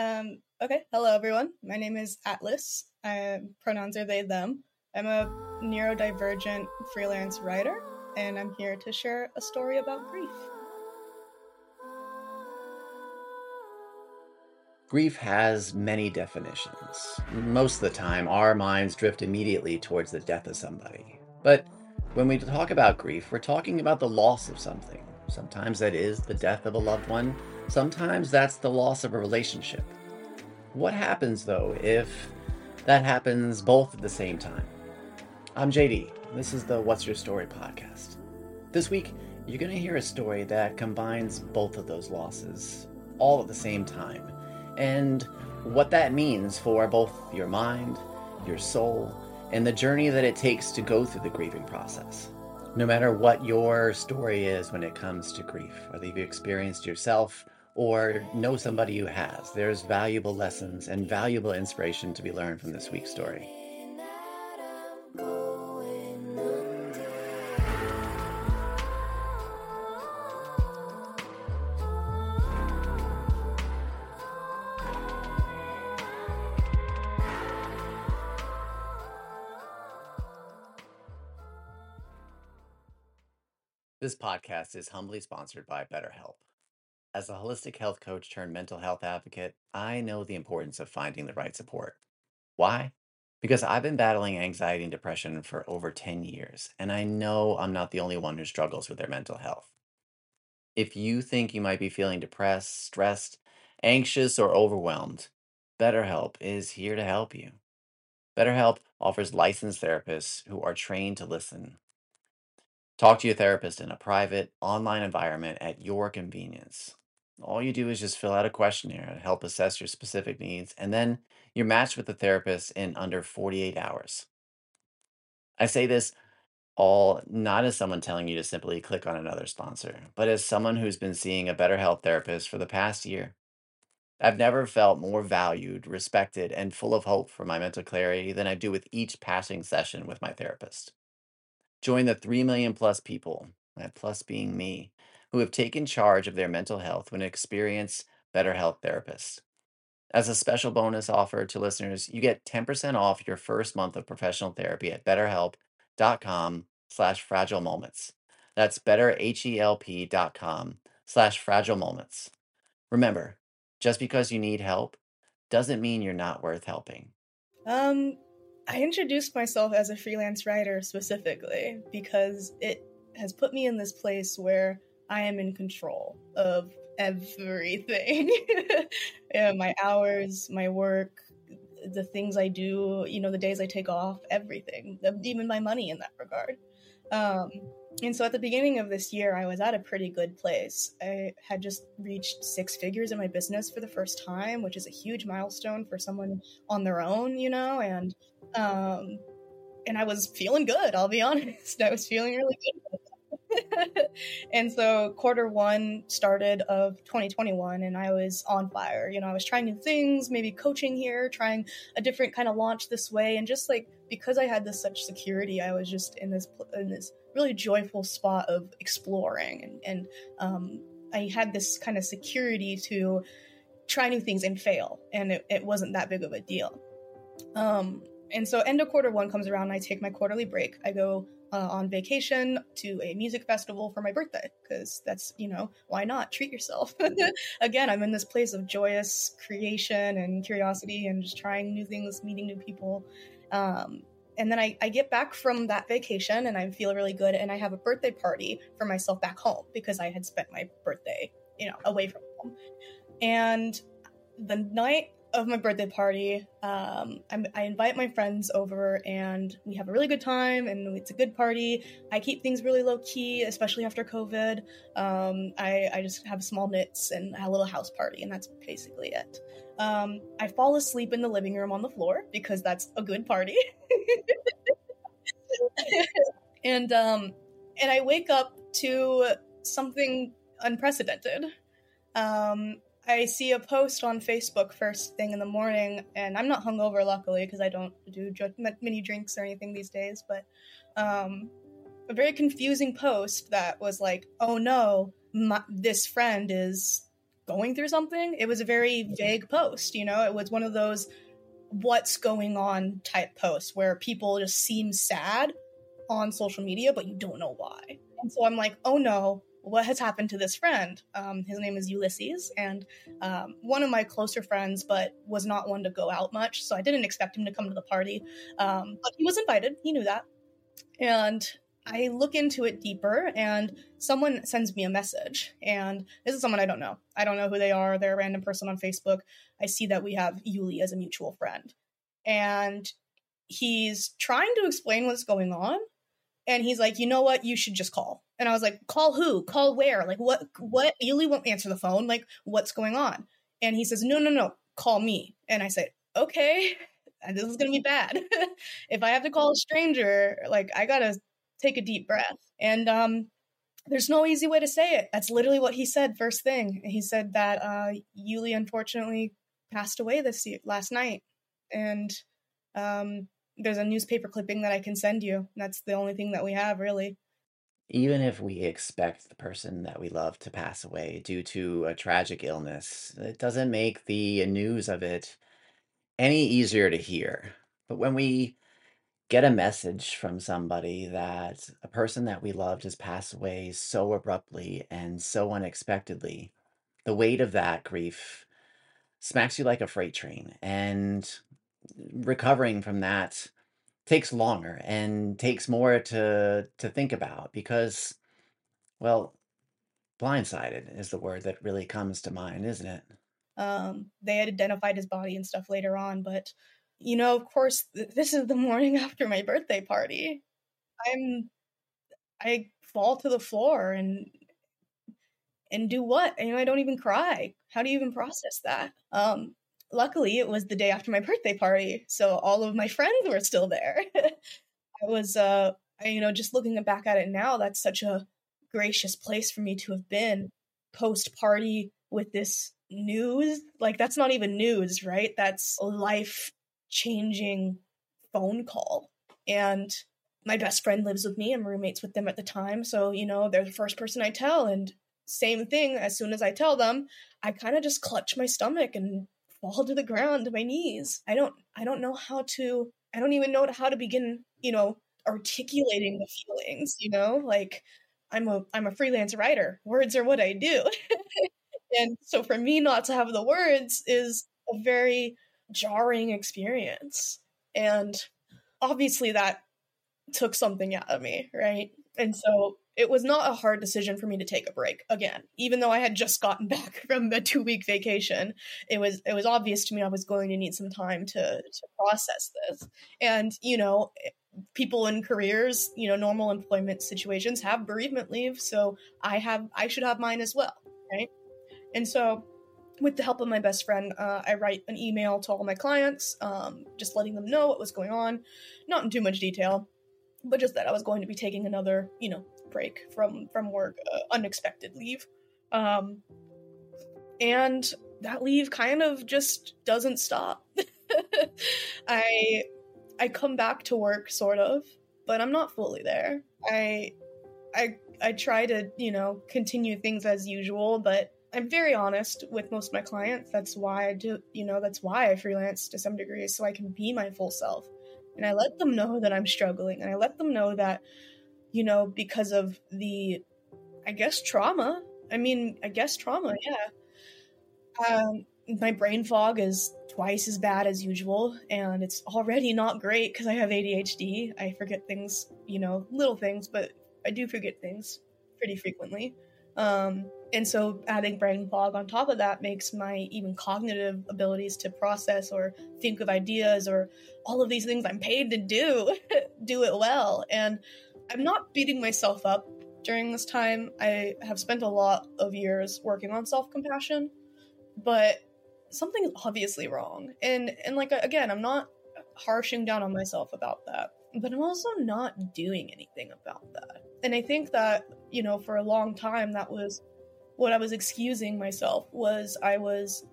Um, okay, hello everyone. My name is Atlas. I, pronouns are they, them. I'm a neurodivergent freelance writer, and I'm here to share a story about grief. Grief has many definitions. Most of the time, our minds drift immediately towards the death of somebody. But when we talk about grief, we're talking about the loss of something. Sometimes that is the death of a loved one, sometimes that's the loss of a relationship. What happens though if that happens both at the same time? I'm JD. This is the What's Your Story podcast. This week, you're going to hear a story that combines both of those losses all at the same time, and what that means for both your mind, your soul, and the journey that it takes to go through the grieving process no matter what your story is when it comes to grief, whether you've experienced yourself or know somebody who has, there's valuable lessons and valuable inspiration to be learned from this week's story. This podcast is humbly sponsored by BetterHelp. As a holistic health coach turned mental health advocate, I know the importance of finding the right support. Why? Because I've been battling anxiety and depression for over 10 years, and I know I'm not the only one who struggles with their mental health. If you think you might be feeling depressed, stressed, anxious, or overwhelmed, BetterHelp is here to help you. BetterHelp offers licensed therapists who are trained to listen Talk to your therapist in a private, online environment at your convenience. All you do is just fill out a questionnaire to help assess your specific needs, and then you're matched with a therapist in under 48 hours. I say this all not as someone telling you to simply click on another sponsor, but as someone who's been seeing a BetterHelp therapist for the past year. I've never felt more valued, respected, and full of hope for my mental clarity than I do with each passing session with my therapist. Join the 3 million plus people, that plus being me, who have taken charge of their mental health when experience BetterHelp therapists. As a special bonus offer to listeners, you get 10% off your first month of professional therapy at betterhelp.com slash fragile moments. That's betterhelp.com slash fragile moments. Remember, just because you need help doesn't mean you're not worth helping. Um, I introduced myself as a freelance writer specifically because it has put me in this place where I am in control of everything yeah, my hours, my work, the things I do, you know, the days I take off, everything, even my money in that regard. Um, and so at the beginning of this year, I was at a pretty good place. I had just reached six figures in my business for the first time, which is a huge milestone for someone on their own, you know, and um, and I was feeling good. I'll be honest, I was feeling really good. and so quarter one started of 2021 and i was on fire. You know i was trying new things maybe coaching here trying a different kind of launch this way. And just like because i had this such security i was just in this in this really joyful spot of exploring. And, and um, i had this kind of security to try new things and fail. And it, it wasn't that big of a deal. Um, and so end of quarter one comes around and i take my quarterly break. I go uh, on vacation to a music festival for my birthday because that's you know why not? Treat yourself. Again i'm in this place of joyous creation and curiosity and just trying new things meeting new people. Um, and then I, I get back from that vacation and I feel really good and I have a birthday party for myself back home because I had spent my birthday, you know, away from home. And the night of my birthday party, um, i invite my friends over and we have a really good time and it's a good party. I keep things really low key, especially after COVID. Um, I, I, just have small knits and a little house party, and that's basically it. Um, I fall asleep in the living room on the floor because that's a good party. and um, and I wake up to something unprecedented. Um, I see a post on Facebook first thing in the morning, and I'm not hungover, luckily, because I don't do many drinks or anything these days. But um, a very confusing post that was like, "Oh no, my, this friend is going through something. It was a very vague post, you know, it was one of those what's going on type posts where people just seem sad on social media, but you don't know why. And so I'm like, oh no, what has happened to this friend? Um, his name is Ulysses, and um, one of my closer friends, but was not one to go out much. So I didn't expect him to come to the party. Um, but he was invited, he knew that. And I look into it deeper, and someone sends me a message. And this is someone I don't know. I don't know who they are. They're a random person on Facebook. I see that we have Yuli as a mutual friend. And he's trying to explain what's going on. And he's like, you know what? You should just call. And I was like, call who? Call where? Like, what? What? Yuli won't answer the phone. Like, what's going on? And he says, no, no, no, call me. And I said, okay, this is to be bad. if I have to call a stranger, like, I got to take a deep breath. And um, there's no easy way to say it. That's literally what he said first thing. He said that uh, Yuli unfortunately passed away this last night, and um, there's a newspaper clipping that I can send you. That's the only thing that we have, really. Even if we expect the person that we love to pass away due to a tragic illness, it doesn't make the news of it any easier to hear. But when we get a message from somebody that a person that we loved has passed away so abruptly and so unexpectedly, the weight of that grief smacks you like a freight train. And recovering from that takes longer and takes more to to think about because well blindsided is the word that really comes to mind isn't it um they had identified his body and stuff later on but you know, of course, this is the morning after my birthday party. I'm, I fall to the floor and and do what? You know, I don't even cry. How do you even process that? Um, luckily, it was the day after my birthday party, so all of my friends were still there. I was, uh, I, you know, just looking back at it now, that's such a gracious place for me to have been post party with this news. Like, that's not even news, right? That's life changing phone call. And my best friend lives with me. I'm roommates with them at the time. So, you know, they're the first person I tell. And same thing, as soon as I tell them, I kind of just clutch my stomach and fall to the ground to my knees. I don't I don't know how to I don't even know how to begin, you know, articulating the feelings, you know? Like I'm a I'm a freelance writer. Words are what I do. and so for me not to have the words is a very jarring experience. And obviously that took something out of me, right? And so it was not a hard decision for me to take a break again. Even though i had just gotten back from a two week vacation it was it was obvious to me i was going to need some time to to process this. And you know people in careers you know normal employment situations have bereavement leave so i have i should have mine as well right? And so with the help of my best friend, uh, I write an email to all my clients, um, just letting them know what was going on, not in too much detail, but just that I was going to be taking another, you know, break from from work, uh, unexpected leave, um, and that leave kind of just doesn't stop. I I come back to work sort of, but I'm not fully there. I I I try to you know continue things as usual, but I'm very honest with most of my clients. That's why I do, you know, that's why I freelance to some degree, so I can be my full self. And I let them know that I'm struggling, and I let them know that, you know, because of the, I guess, trauma. I mean, I guess trauma, yeah. Um, my brain fog is twice as bad as usual, and it's already not great because I have ADHD. I forget things, you know, little things, but I do forget things pretty frequently. Um, and so adding brain fog on top of that makes my even cognitive abilities to process or think of ideas or all of these things I'm paid to do, do it well. And I'm not beating myself up during this time. I have spent a lot of years working on self compassion, but something is obviously wrong. And and like again, I'm not harshing down on myself about that, but I'm also not doing anything about that. And I think that, you know, for a long time that was what I was excusing myself was I was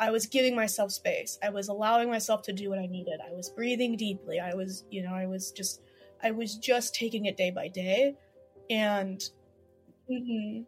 I was giving myself space. I was allowing myself to do what I needed. I was breathing deeply. I was, you know, I was just I was just taking it day by day and mm-hmm,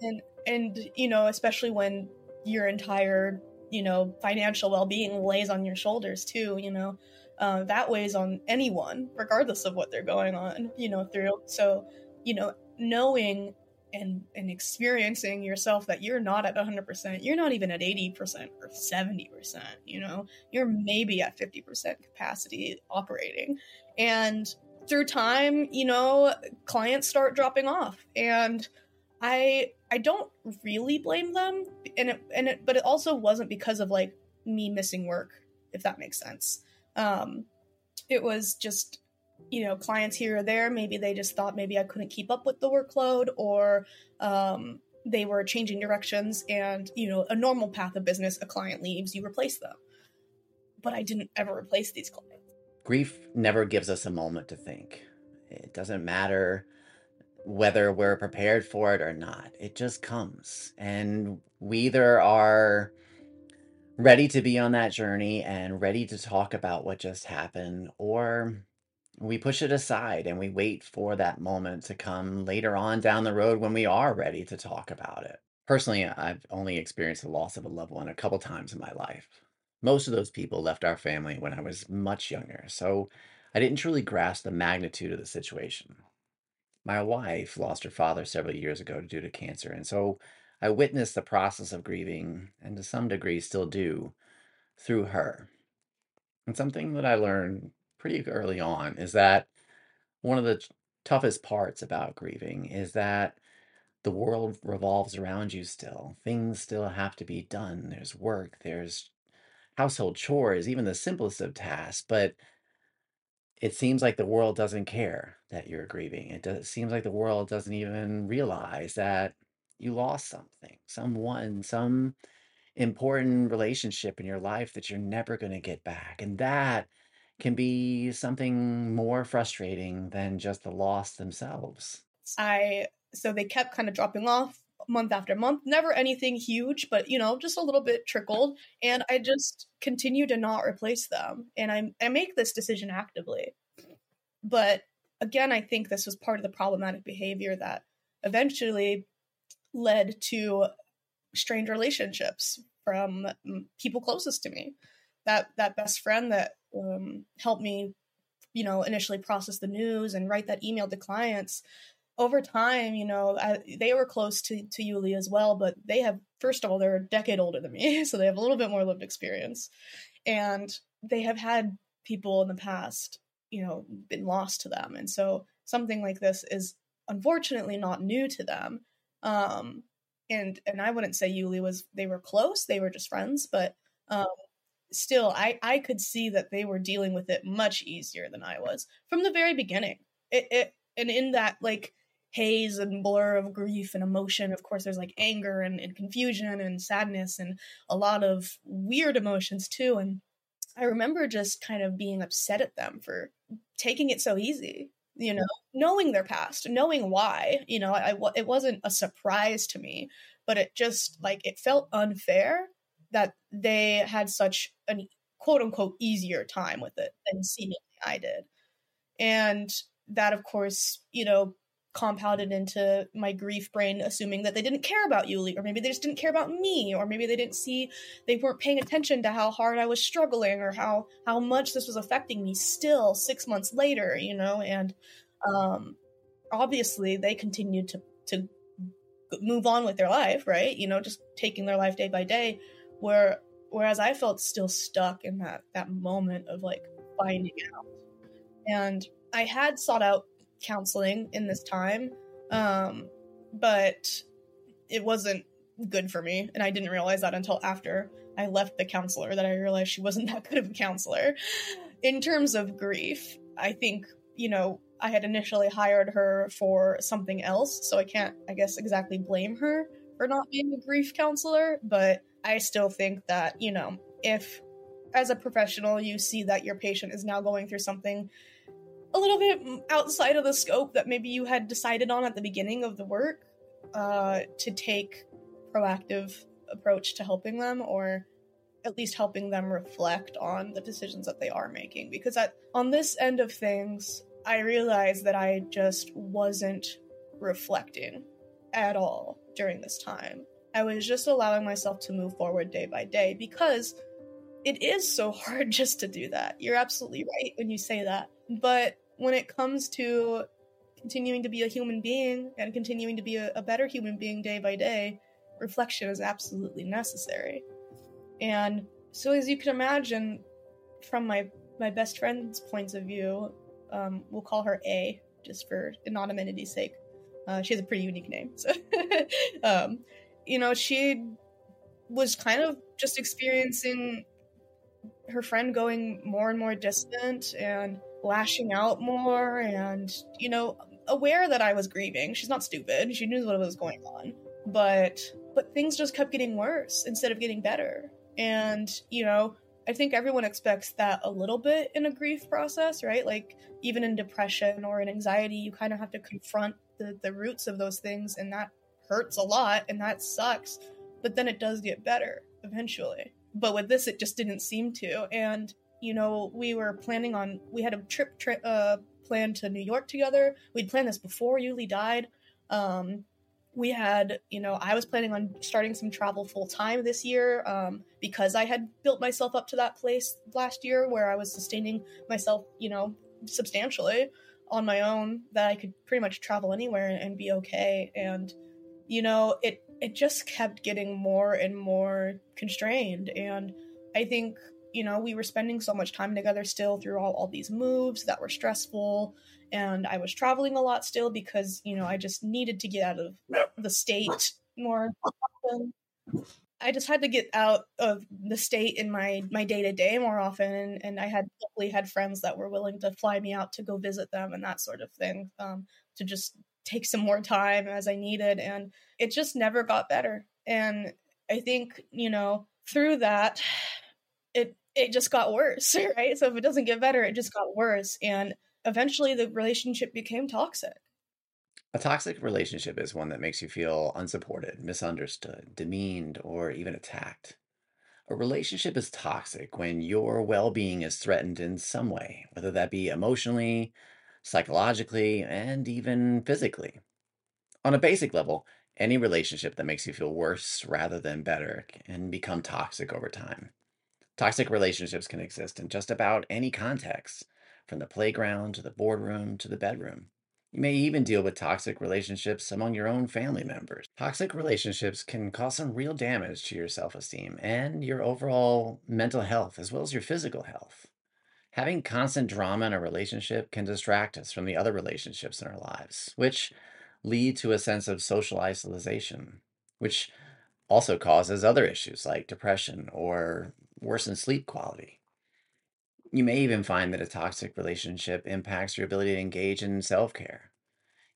and and you know, especially when your entire you know financial well-being lays on your shoulders too. You know, uh, that weighs on anyone, regardless of what they're going on. You know, through. So you know knowing and and experiencing yourself that you're not at 100% you're not even at 80% or 70% you know you're maybe at 50% capacity operating. And through time you know clients start dropping off. And i i don't really blame them and it and it but it also wasn't because of like me missing work if that makes sense um it was just you know clients here or there maybe they just thought maybe i couldn't keep up with the workload or um, they were changing directions and you know a normal path of business a client leaves you replace them but i didn't ever replace these clients Grief never gives us a moment to think. It doesn't matter whether we're prepared for it or not. It just comes. And we either are ready to be on that journey and ready to talk about what just happened, or we push it aside and we wait for that moment to come later on down the road when we are ready to talk about it. Personally, I've only experienced the loss of a loved one a couple times in my life. Most of those people left our family when I was much younger, so I didn't truly grasp the magnitude of the situation. My wife lost her father several years ago due to cancer, and so I witnessed the process of grieving, and to some degree still do, through her. And something that I learned pretty early on is that one of the toughest parts about grieving is that the world revolves around you still. Things still have to be done. There's work, there's household chores, even the simplest of tasks, but it seems like the world doesn't care that you're grieving. It does, it seems like the world doesn't even realize that you lost something, someone, some important relationship in your life that you're never going to get back. And that can be something more frustrating than just the loss themselves. I so they kept kind of dropping off month after month, never anything huge, but you know, just a little bit trickled. And I just continue to not replace them. And I I make this decision actively. But again, I think this was part of the problematic behavior that eventually led to strained relationships from mm, people closest to me. That that best friend that um, helped me, you know, initially process the news and write that email to clients. Over time, you know, I, they were close to to Yuli as well, but they have first of all they're a decade older than me, so they have a little bit more lived experience, and they have had people in the past, you know, been lost to them, and so something like this is unfortunately not new to them. Um, and and I wouldn't say Yuli was they were close, they were just friends, but um, still I I could see that they were dealing with it much easier than I was from the very beginning. It it and in that like haze and blur of grief and emotion, of course there's like anger and, and confusion and sadness and a lot of weird emotions too. And I remember just kind of being upset at them for taking it so easy you know knowing their past knowing why you know I, I it wasn't a surprise to me but it just like it felt unfair that they had such an quote unquote easier time with it than seemingly i did. And that of course you know compounded into my grief brain assuming that they didn't care about Yuli or maybe they just didn't care about me or maybe they didn't see they weren't paying attention to how hard I was struggling or how how much this was affecting me still 6 months later you know? And um obviously they continued to to move on with their life right? You know just taking their life day by day where whereas I felt still stuck in that that moment of like finding out. And I had sought out counseling in this time, um, but it wasn't good for me, and I didn't realize that until after I left the counselor that I realized she wasn't that good of a counselor. In terms of grief, I think you know I had initially hired her for something else, so I can't, I guess, exactly blame her for not being a grief counselor, but I still think that, you know, if as a professional you see that your patient is now going through something a little bit outside of the scope that maybe you had decided on at the beginning of the work uh, to take proactive approach to helping them or at least helping them reflect on the decisions that they are making because at, on this end of things i realized that i just wasn't reflecting at all during this time. I was just allowing myself to move forward day by day because it is so hard just to do that. You're absolutely right when you say that. But when it comes to continuing to be a human being and continuing to be a, a better human being day by day, reflection is absolutely necessary. And so, as you can imagine, from my my best friend's points of view, um, we'll call her A just for anonymity's sake. Uh, she has a pretty unique name, so um, you know she was kind of just experiencing her friend going more and more distant and lashing out more and you know aware that I was grieving. She's not stupid. She knew what was going on. But but things just kept getting worse instead of getting better. And, you know, I think everyone expects that a little bit in a grief process, right? Like even in depression or in anxiety, you kind of have to confront the, the roots of those things and that hurts a lot and that sucks. But then it does get better eventually. But with this it just didn't seem to. And, you know, we were planning on we had a trip tri- uh planned to New York together. We'd planned this before Yuli died. Um, we had, you know, I was planning on starting some travel full time this year um, because I had built myself up to that place last year where I was sustaining myself, you know, substantially on my own that I could pretty much travel anywhere and be okay. And, you know, it it just kept getting more and more constrained. And I think you know, we were spending so much time together still through all, all these moves that were stressful. And I was traveling a lot still because, you know, I just needed to get out of the state more often. I just had to get out of the state in my my day to day more often, and, and I had luckily had friends that were willing to fly me out to go visit them and that sort of thing, um, to just take some more time as I needed, and it just never got better. And I think you know through that, it it just got worse, right? So if it doesn't get better, it just got worse. And eventually the relationship became toxic. A toxic relationship is one that makes you feel unsupported, misunderstood, demeaned, or even attacked. A relationship is toxic when your well being is threatened in some way, whether that be emotionally, psychologically, and even physically. On a basic level, any relationship that makes you feel worse rather than better can become toxic over time. Toxic relationships can exist in just about any context, from the playground to the boardroom to the bedroom. You may even deal with toxic relationships among your own family members. Toxic relationships can cause some real damage to your self esteem and your overall mental health, as well as your physical health. Having constant drama in a relationship can distract us from the other relationships in our lives, which lead to a sense of social isolation, which also causes other issues like depression or worsen sleep quality. You may even find that a toxic relationship impacts your ability to engage in self care.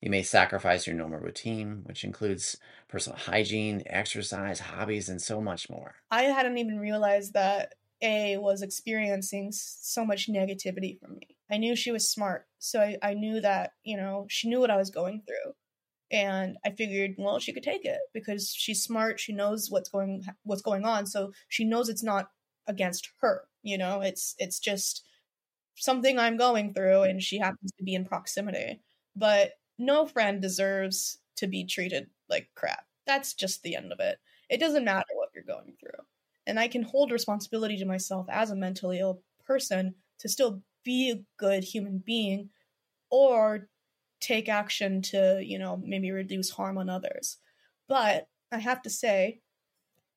You may sacrifice your normal routine, which includes personal hygiene, exercise, hobbies, and so much more. I hadn't even realized that A was experiencing so much negativity from me. I knew she was smart, so I, I knew that, you know, she knew what I was going through and i figured well she could take it because she's smart she knows what's going what's going on so she knows it's not against her you know? It's it's just something i'm going through and she happens to be in proximity. But no friend deserves to be treated like crap. That's just the end of it. It doesn't matter what you're going through. And i can hold responsibility to myself as a mentally ill person to still be a good human being or take action to you know maybe reduce harm on others. But i have to say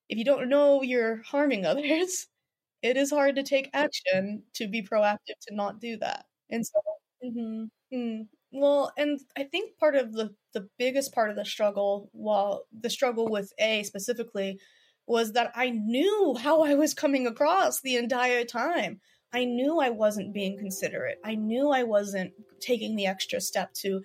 if you don't know you're harming others it is hard to take action to be proactive to not do that. And so, mm-hmm, mm, well, and I think part of the the biggest part of the struggle, well, the struggle with A specifically, was that I knew how I was coming across the entire time. I knew I wasn't being considerate. I knew I wasn't taking the extra step to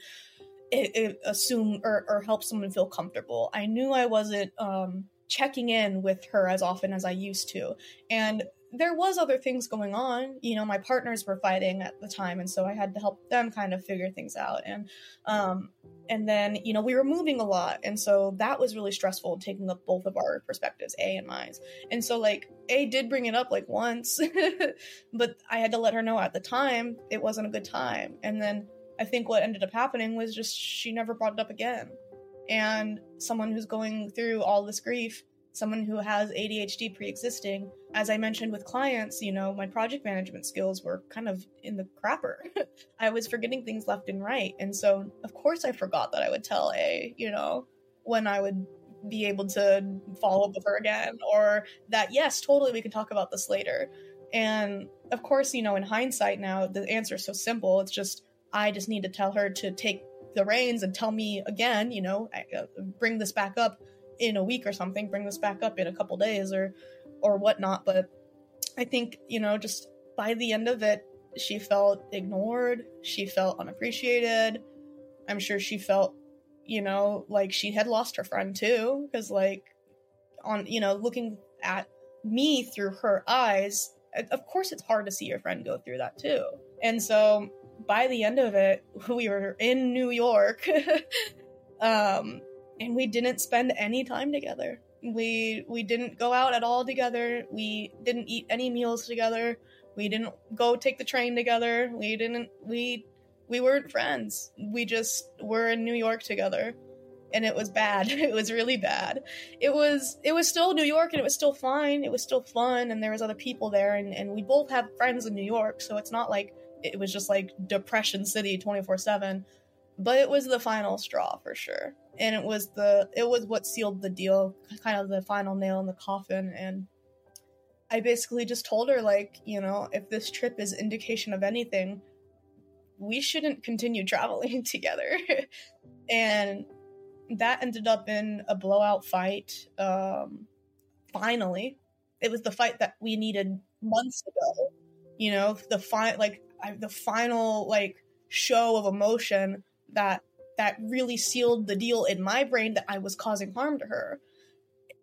it, it assume or, or help someone feel comfortable. I knew I wasn't um, checking in with her as often as I used to. And there was other things going on. You know my partners were fighting at the time and so i had to help them kind of figure things out. And um and then you know we were moving a lot and so that was really stressful taking up both of our perspectives a and mine and so like a did bring it up like once but i had to let her know at the time it wasn't a good time. And then i think what ended up happening was just she never brought it up again. And someone who's going through all this grief, someone who has ADHD pre existing. As I mentioned with clients, you know, my project management skills were kind of in the crapper. I was forgetting things left and right. And so, of course, I forgot that I would tell A, you know, when I would be able to follow up with her again, or that, yes, totally, we can talk about this later. And of course, you know, in hindsight now, the answer is so simple. It's just, I just need to tell her to take the reins and tell me again, you know, uh, bring this back up in a week or something, bring this back up in a couple days or or whatnot. But I think, you know, just by the end of it, she felt ignored, she felt unappreciated. I'm sure she felt, you know, like she had lost her friend too, because like on, you know, looking at me through her eyes, of course it's hard to see your friend go through that too. And so by the end of it, we were in New York. um, and we didn't spend any time together. We we didn't go out at all together. We didn't eat any meals together. We didn't go take the train together. We didn't we we weren't friends. We just were in New York together. And it was bad. It was really bad. It was it was still New York and it was still fine. It was still fun and there was other people there and, and we both have friends in New York, so it's not like it was just like depression city 24/7 but it was the final straw for sure. And it was the it was what sealed the deal kind of the final nail in the coffin. And i basically just told her like you know if this trip is indication of anything we shouldn't continue traveling together. And that ended up in a blowout fight um finally. It was the fight that we needed months ago you know the fi- like I, the final like show of emotion that that really sealed the deal in my brain that I was causing harm to her.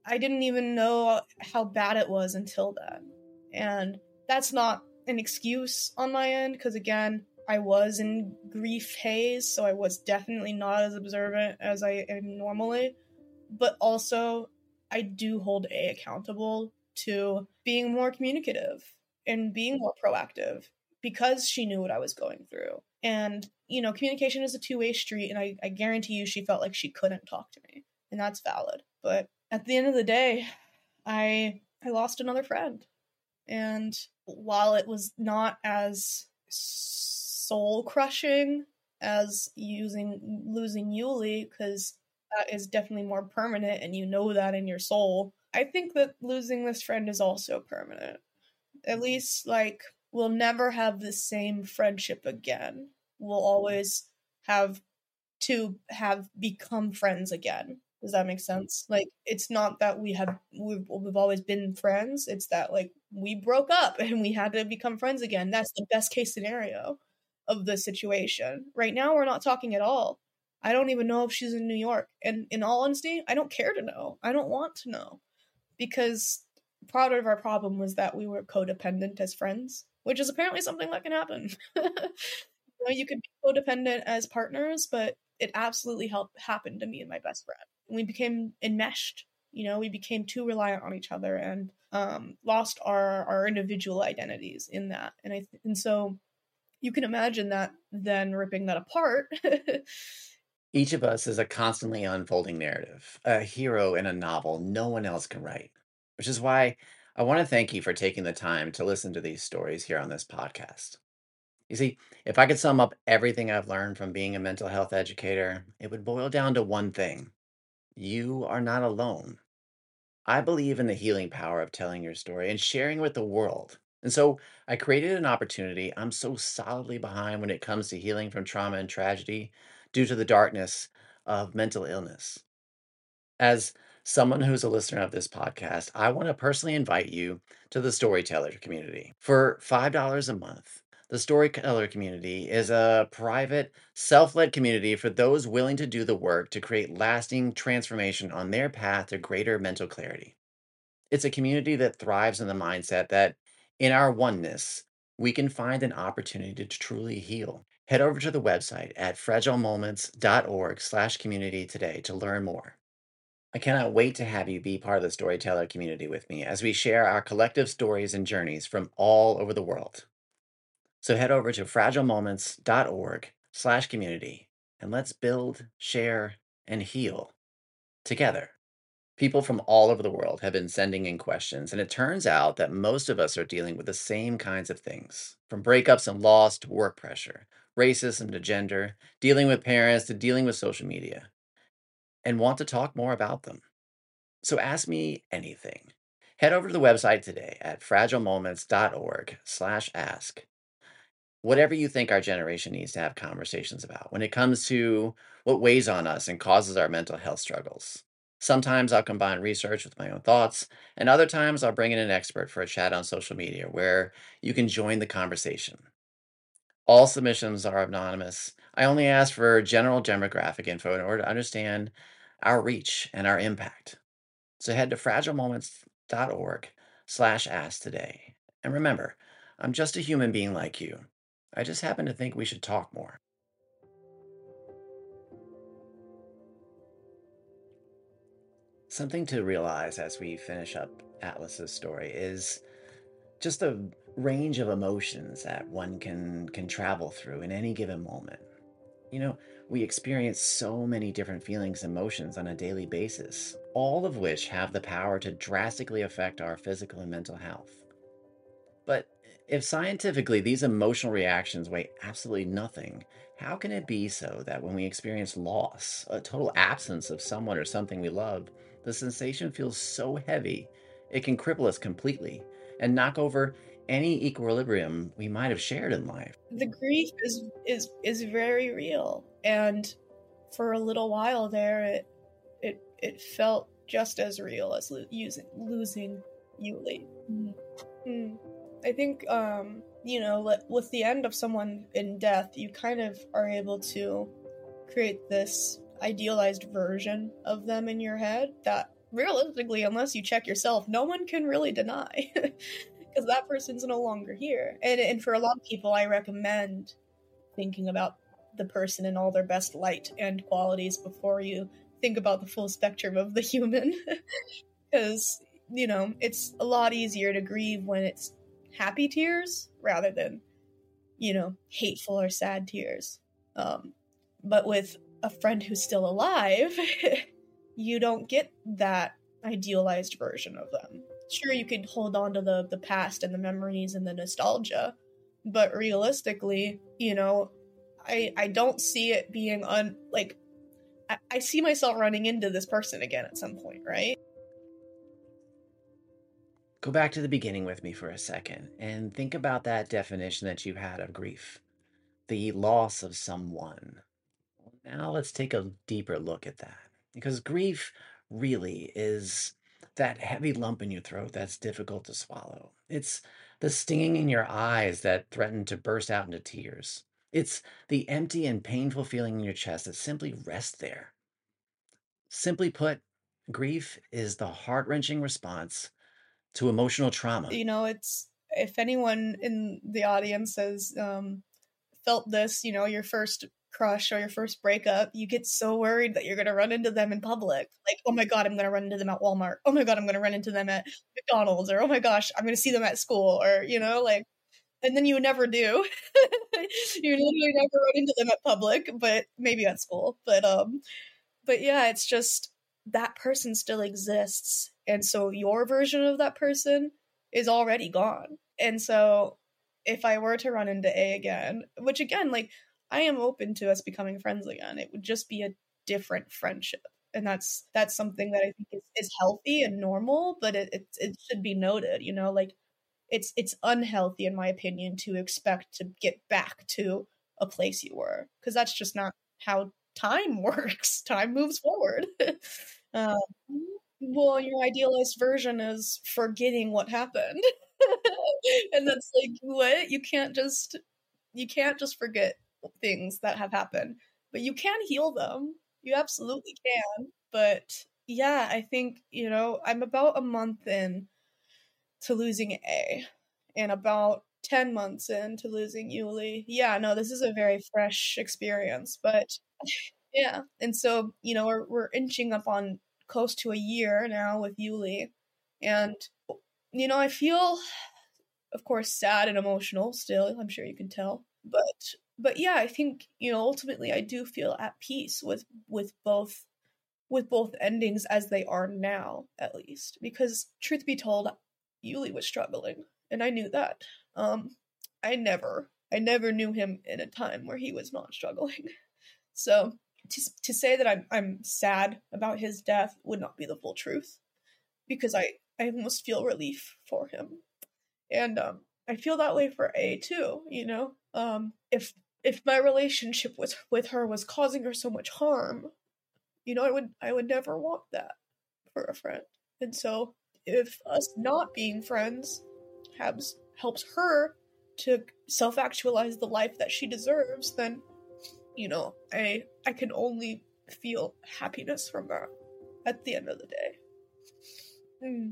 I didn't even know how bad it was until then. And that's not an excuse on my end because again, I was in grief haze, so I was definitely not as observant as I am normally. But also, I do hold A accountable to being more communicative and being more proactive because she knew what I was going through. And, you know, communication is a two way street, and I, I guarantee you she felt like she couldn't talk to me. And that's valid. But at the end of the day, I I lost another friend. And while it was not as soul crushing as using losing Yuli, because that is definitely more permanent and you know that in your soul, I think that losing this friend is also permanent. At mm-hmm. least like we'll never have the same friendship again. We'll always have to have become friends again. Does that make sense? Mm. Like it's not that we have we've, we've always been friends. It's that like we broke up and we had to become friends again. That's the best case scenario of the situation. Right now we're not talking at all. I don't even know if she's in New York. And in all honesty, I don't care to know. I don't want to know. Because part of our problem was that we were codependent as friends which is apparently something that can happen. you, know, you could be codependent as partners, but it absolutely helped happen to me and my best friend. We became enmeshed. You know, we became too reliant on each other and um, lost our our individual identities in that. And I th- and so you can imagine that then ripping that apart. Each of us is a constantly unfolding narrative, a hero in a novel no one else can write, which is why I want to thank you for taking the time to listen to these stories here on this podcast. You see, if I could sum up everything I've learned from being a mental health educator, it would boil down to one thing you are not alone. I believe in the healing power of telling your story and sharing with the world. And so I created an opportunity I'm so solidly behind when it comes to healing from trauma and tragedy due to the darkness of mental illness. As someone who's a listener of this podcast, I want to personally invite you to the Storyteller community. For $5 a month, the Storyteller community is a private, self led community for those willing to do the work to create lasting transformation on their path to greater mental clarity. It's a community that thrives in the mindset that in our oneness, we can find an opportunity to truly heal. Head over to the website at fragilemoments.org slash community today to learn more. I cannot wait to have you be part of the storyteller community with me as we share our collective stories and journeys from all over the world. So head over to fragilemoments.org slash community and let's build, share, and heal together. People from all over the world have been sending in questions, and it turns out that most of us are dealing with the same kinds of things from breakups and loss to work pressure, racism to gender, dealing with parents to dealing with social media, and want to talk more about them. So ask me anything. Head over to the website today at fragilemoments.org slash ask. Whatever you think our generation needs to have conversations about when it comes to what weighs on us and causes our mental health struggles. Sometimes I'll combine research with my own thoughts, and other times I'll bring in an expert for a chat on social media where you can join the conversation. All submissions are anonymous. I only ask for general demographic info in order to understand our reach and our impact. So head to fragilemoments.org slash ask today. And remember, I'm just a human being like you. I just happen to think we should talk more. Something to realize as we finish up Atlas's story is just the range of emotions that one can can travel through in any given moment. You know, we experience so many different feelings and emotions on a daily basis, all of which have the power to drastically affect our physical and mental health. But if scientifically these emotional reactions weigh absolutely nothing, how can it be so that when we experience loss, a total absence of someone or something we love, the sensation feels so heavy it can cripple us completely and knock over any equilibrium we might have shared in life. The grief is is is very real, and for a little while there, it it it felt just as real as lo- using, losing Yuli. Mm. Mm. I think um, you know, with the end of someone in death, you kind of are able to create this idealized version of them in your head that realistically, unless you check yourself, no one can really deny because that person's no longer here. And, and for a lot of people, I recommend thinking about the person in all their best light and qualities before you think about the full spectrum of the human. Because, you know, it's a lot easier to grieve when it's happy tears rather than, you know, hateful or sad tears. Um, but with a friend who's still alive, you don't get that idealized version of them. Sure, you could hold on to the the past and the memories and the nostalgia, but realistically, you know, I I don't see it being un like I, I see myself running into this person again at some point, right? Go back to the beginning with me for a second and think about that definition that you had of grief the loss of someone. Now let's take a deeper look at that because grief really is that heavy lump in your throat that's difficult to swallow. It's the stinging in your eyes that threaten to burst out into tears. It's the empty and painful feeling in your chest that simply rests there. Simply put, grief is the heart wrenching response to emotional trauma. You know, it's if anyone in the audience has um, felt this, you know, your first crush or your first breakup, you get so worried that you're going to run into them in public. Like, oh my God, I'm going to run into them at Walmart. Oh my God, I'm going to run into them at McDonald's. Or oh my gosh, I'm going to see them at school. Or, you know, like, and then you never do. you literally never run into them at public, but maybe at school. But, um, but yeah, it's just that person still exists. And so your version of that person is already gone. And so if I were to run into A again, which again, like, I am open to us becoming friends again. It would just be a different friendship. And that's that's something that I think is, is healthy and normal, but it, it it should be noted, you know, like it's it's unhealthy in my opinion to expect to get back to a place you were because that's just not how time works. Time moves forward. um, well, your idealized version is forgetting what happened. and that's like what you can't just you can't just forget things that have happened, but you can heal them. You absolutely can. But yeah, I think, you know, I'm about a month in to losing A and about 10 months into losing Yuli. Yeah, no, this is a very fresh experience, but yeah. And so, you know, we're, we're inching up on close to a year now with Yuli. And, you know, I feel, of course, sad and emotional still. I'm sure you can tell. But but yeah, I think you know ultimately I do feel at peace with with both with both endings as they are now, at least. Because, truth be told, Yuli was struggling, and I knew that. Um, I never, I never knew him in a time where he was not struggling. So, to, to say that I'm, I'm sad about his death would not be the full truth, because I, I almost feel relief for him. And um, I feel that way for A too, you know? Um, if if my relationship with with her was causing her so much harm, you know, I would I would never want that for a friend. And so if us not being friends helps helps her to self-actualize the life that she deserves, then you know, I I can only feel happiness from that at the end of the day. Hmm.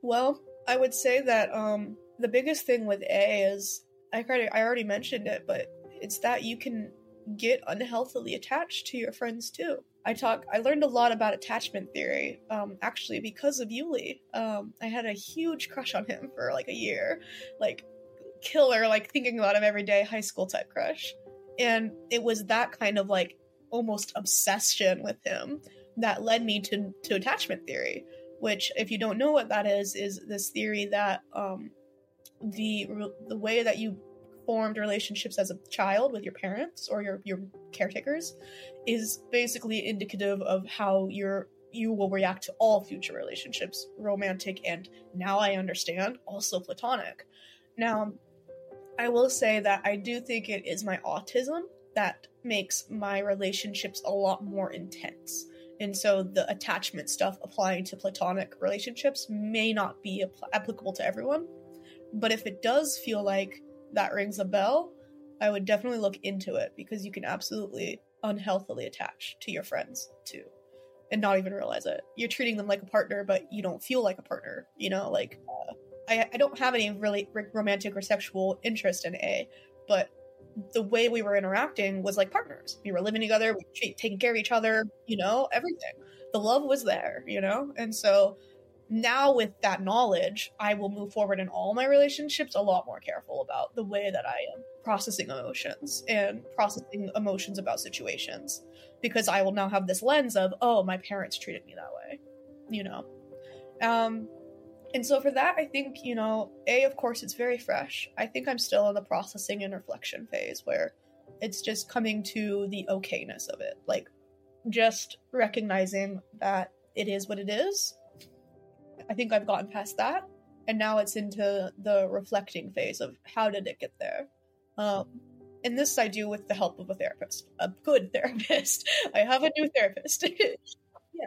Well, I would say that um the biggest thing with A is I already I already mentioned it, but it's that you can get unhealthily attached to your friends too. I talk. I learned a lot about attachment theory, um, actually because of Yuli. Um, I had a huge crush on him for like a year, like killer, like thinking about him every day, high school type crush, and it was that kind of like almost obsession with him that led me to to attachment theory. Which, if you don't know what that is, is this theory that um, the the way that you formed relationships as a child with your parents or your your caretakers is basically indicative of how your you will react to all future relationships, romantic and now I understand, also platonic. Now, I will say that I do think it is my autism that makes my relationships a lot more intense. And so the attachment stuff applying to platonic relationships may not be apl- applicable to everyone. But if it does feel like that rings a bell, I would definitely look into it because you can absolutely unhealthily attach to your friends too and not even realize it. You're treating them like a partner, but you don't feel like a partner. You know, like uh, I, I don't have any really romantic or sexual interest in A, but the way we were interacting was like partners. We were living together, we were taking care of each other, you know, everything. The love was there, you know? And so now with that knowledge, I will move forward in all my relationships a lot more careful about the way that I am processing emotions and processing emotions about situations because I will now have this lens of, oh, my parents treated me that way, you know. Um and so for that, I think, you know, A, of course, it's very fresh. I think I'm still in the processing and reflection phase where it's just coming to the okayness of it. Like, just recognizing that it is what it is I think I've gotten past that, and now it's into the reflecting phase of how did it get there. Um, and this I do with the help of a therapist, a good therapist. I have a new therapist. yeah.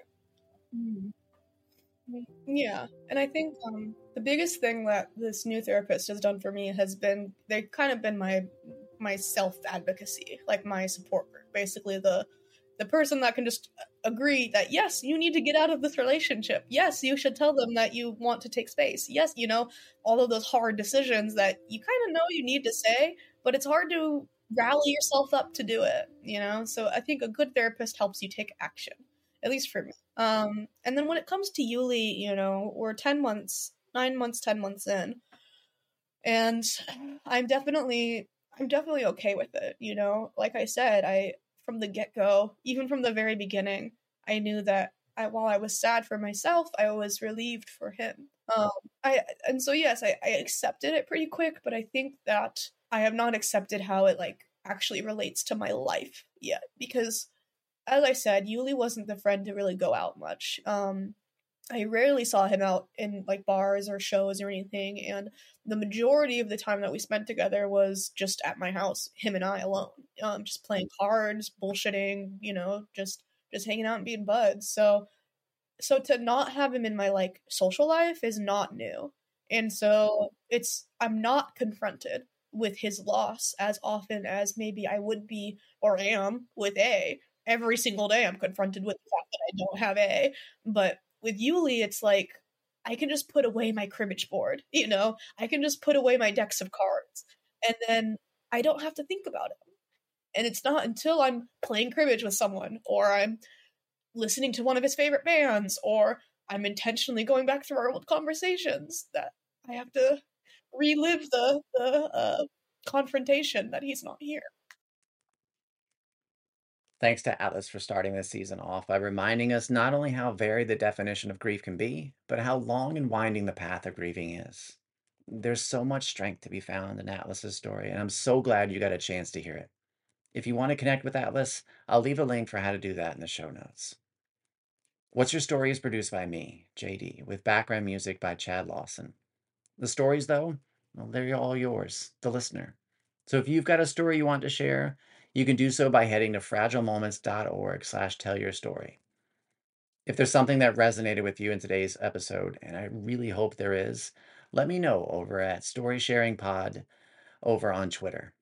Yeah, and I think um, the biggest thing that this new therapist has done for me has been they've kind of been my my self advocacy, like my support group, basically the the person that can just agree that yes, you need to get out of this relationship. Yes, you should tell them that you want to take space. Yes, you know, all of those hard decisions that you kind of know you need to say, but it's hard to rally yourself up to do it, you know? So I think a good therapist helps you take action, at least for me. Um, and then when it comes to Yuli, you know, we're 10 months, nine months, 10 months in. And I'm definitely I'm definitely okay with it, you know. Like I said, I from the get go, even from the very beginning, I knew that I, while I was sad for myself, I was relieved for him. Um, I and so yes, I, I accepted it pretty quick, but I think that I have not accepted how it like actually relates to my life yet because as I said, Yuli wasn't the friend to really go out much. Um, I rarely saw him out in like bars or shows or anything, and the majority of the time that we spent together was just at my house, him and I alone, um, just playing cards, bullshitting, you know, just just hanging out and being buds. So, so to not have him in my like social life is not new, and so it's I'm not confronted with his loss as often as maybe I would be or am with A. Every single day, I'm confronted with the fact that I don't have A, but with Yuli, it's like I can just put away my cribbage board, you know, I can just put away my decks of cards, and then I don't have to think about it. And it's not until I'm playing cribbage with someone, or I'm listening to one of his favorite bands, or I'm intentionally going back through our old conversations that I have to relive the the uh, confrontation that he's not here. Thanks to Atlas for starting this season off by reminding us not only how varied the definition of grief can be, but how long and winding the path of grieving is. There's so much strength to be found in Atlas's story, and I'm so glad you got a chance to hear it. If you want to connect with Atlas, I'll leave a link for how to do that in the show notes. What's Your Story is produced by me, JD, with background music by Chad Lawson. The stories, though, well, they're all yours, the listener. So if you've got a story you want to share, you can do so by heading to fragilemoments.org slash tell your story. If there's something that resonated with you in today's episode, and I really hope there is, let me know over at Story Sharing Pod over on Twitter.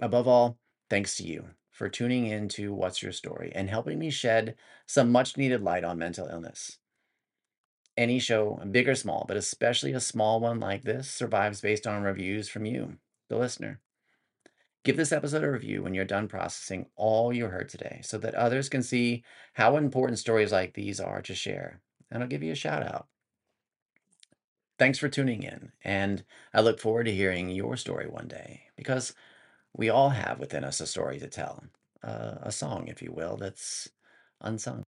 Above all, thanks to you for tuning in to What's Your Story and helping me shed some much needed light on mental illness. Any show, big or small, but especially a small one like this, survives based on reviews from you, the listener. Give this episode a review when you're done processing all you heard today so that others can see how important stories like these are to share. And I'll give you a shout out. Thanks for tuning in, and I look forward to hearing your story one day because we all have within us a story to tell, uh, a song, if you will, that's unsung.